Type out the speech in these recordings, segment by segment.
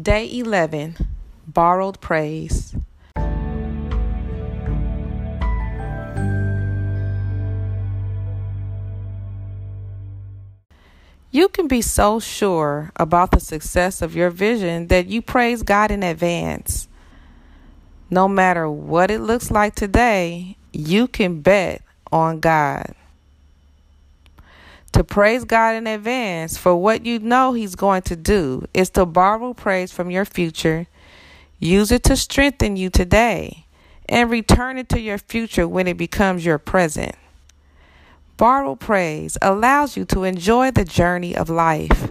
Day 11 Borrowed Praise. You can be so sure about the success of your vision that you praise God in advance. No matter what it looks like today, you can bet on God. To praise God in advance for what you know He's going to do is to borrow praise from your future, use it to strengthen you today, and return it to your future when it becomes your present. Borrowed praise allows you to enjoy the journey of life.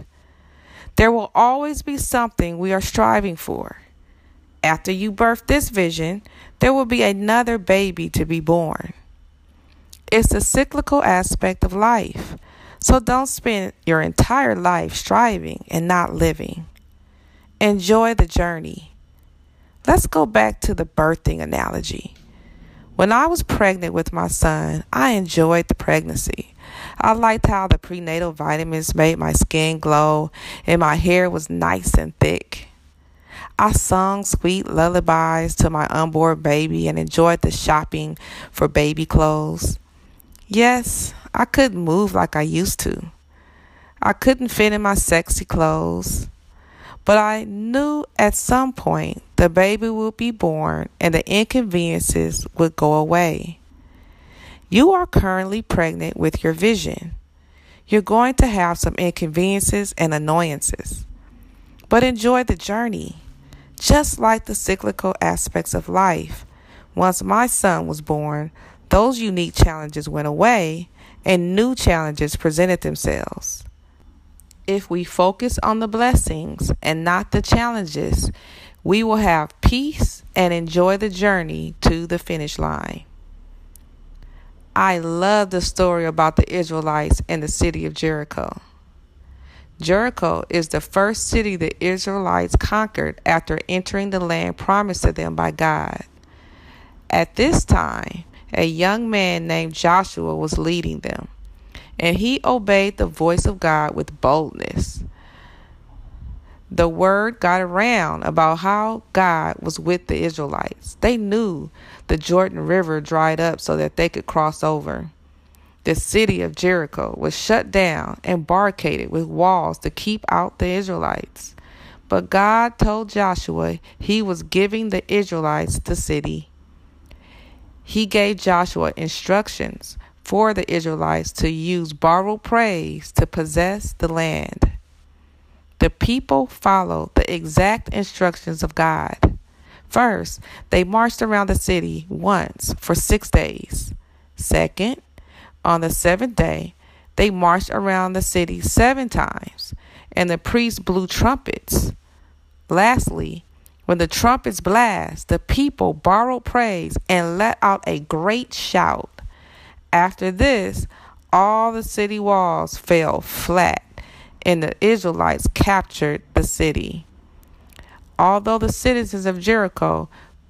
There will always be something we are striving for. After you birth this vision, there will be another baby to be born. It's a cyclical aspect of life, so don't spend your entire life striving and not living. Enjoy the journey. Let's go back to the birthing analogy. When I was pregnant with my son, I enjoyed the pregnancy. I liked how the prenatal vitamins made my skin glow and my hair was nice and thick. I sung sweet lullabies to my unborn baby and enjoyed the shopping for baby clothes. Yes, I couldn't move like I used to. I couldn't fit in my sexy clothes. But I knew at some point the baby would be born and the inconveniences would go away. You are currently pregnant with your vision. You're going to have some inconveniences and annoyances. But enjoy the journey. Just like the cyclical aspects of life. Once my son was born, those unique challenges went away and new challenges presented themselves. If we focus on the blessings and not the challenges, we will have peace and enjoy the journey to the finish line. I love the story about the Israelites and the city of Jericho. Jericho is the first city the Israelites conquered after entering the land promised to them by God. At this time, a young man named Joshua was leading them and he obeyed the voice of God with boldness. The word got around about how God was with the Israelites. They knew the Jordan River dried up so that they could cross over. The city of Jericho was shut down and barricaded with walls to keep out the Israelites. But God told Joshua he was giving the Israelites the city. He gave Joshua instructions for the Israelites to use borrowed praise to possess the land. The people followed the exact instructions of God. First, they marched around the city once for six days. Second, on the seventh day, they marched around the city seven times, and the priests blew trumpets. Lastly, when the trumpets blast, the people borrowed praise and let out a great shout. After this, all the city walls fell flat, and the Israelites captured the city. Although the citizens of Jericho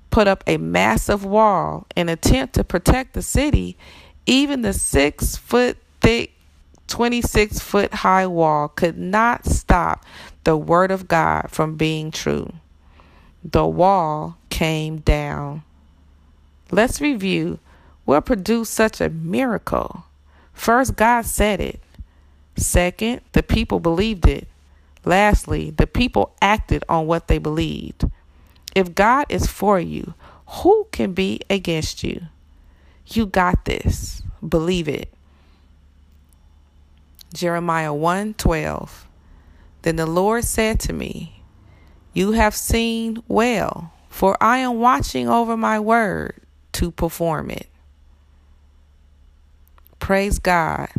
put up a massive wall in attempt to protect the city, even the six foot thick, 26 foot high wall could not stop the word of God from being true. The wall came down. Let's review what produced such a miracle? First, God said it. Second, the people believed it. Lastly, the people acted on what they believed. If God is for you, who can be against you? You got this. Believe it. Jeremiah 1:12 Then the Lord said to me, You have seen well, for I am watching over my word to perform it. Praise God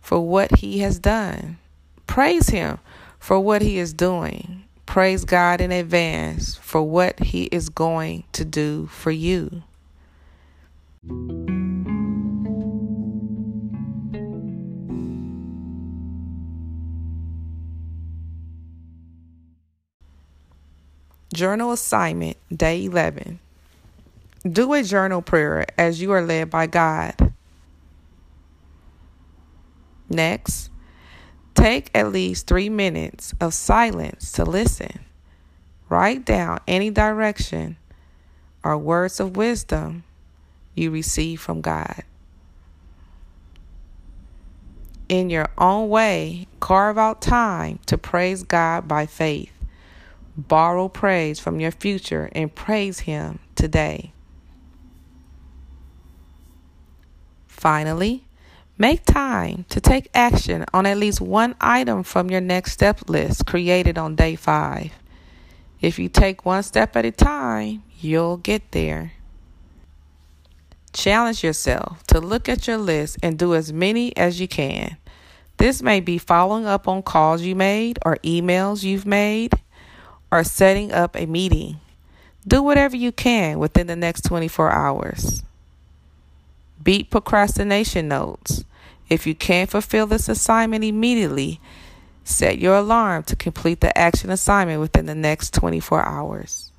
for what He has done. Praise Him for what He is doing. Praise God in advance for what He is going to do for you. Journal assignment, day 11. Do a journal prayer as you are led by God. Next, Take at least three minutes of silence to listen. Write down any direction or words of wisdom you receive from God. In your own way, carve out time to praise God by faith. Borrow praise from your future and praise Him today. Finally, make time to take action on at least one item from your next step list created on day five. If you take one step at a time, you'll get there. Challenge yourself to look at your list and do as many as you can. This may be following up on calls you made or emails you've made or setting up a meeting. Do whatever you can within the next 24 hours. Beat procrastination notes. If you can't fulfill this assignment immediately, set your alarm to complete the action assignment within the next 24 hours.